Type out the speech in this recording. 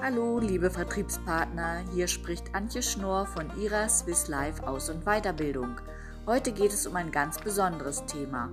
Hallo, liebe Vertriebspartner, hier spricht Antje Schnorr von ihrer Swiss Life Aus- und Weiterbildung. Heute geht es um ein ganz besonderes Thema.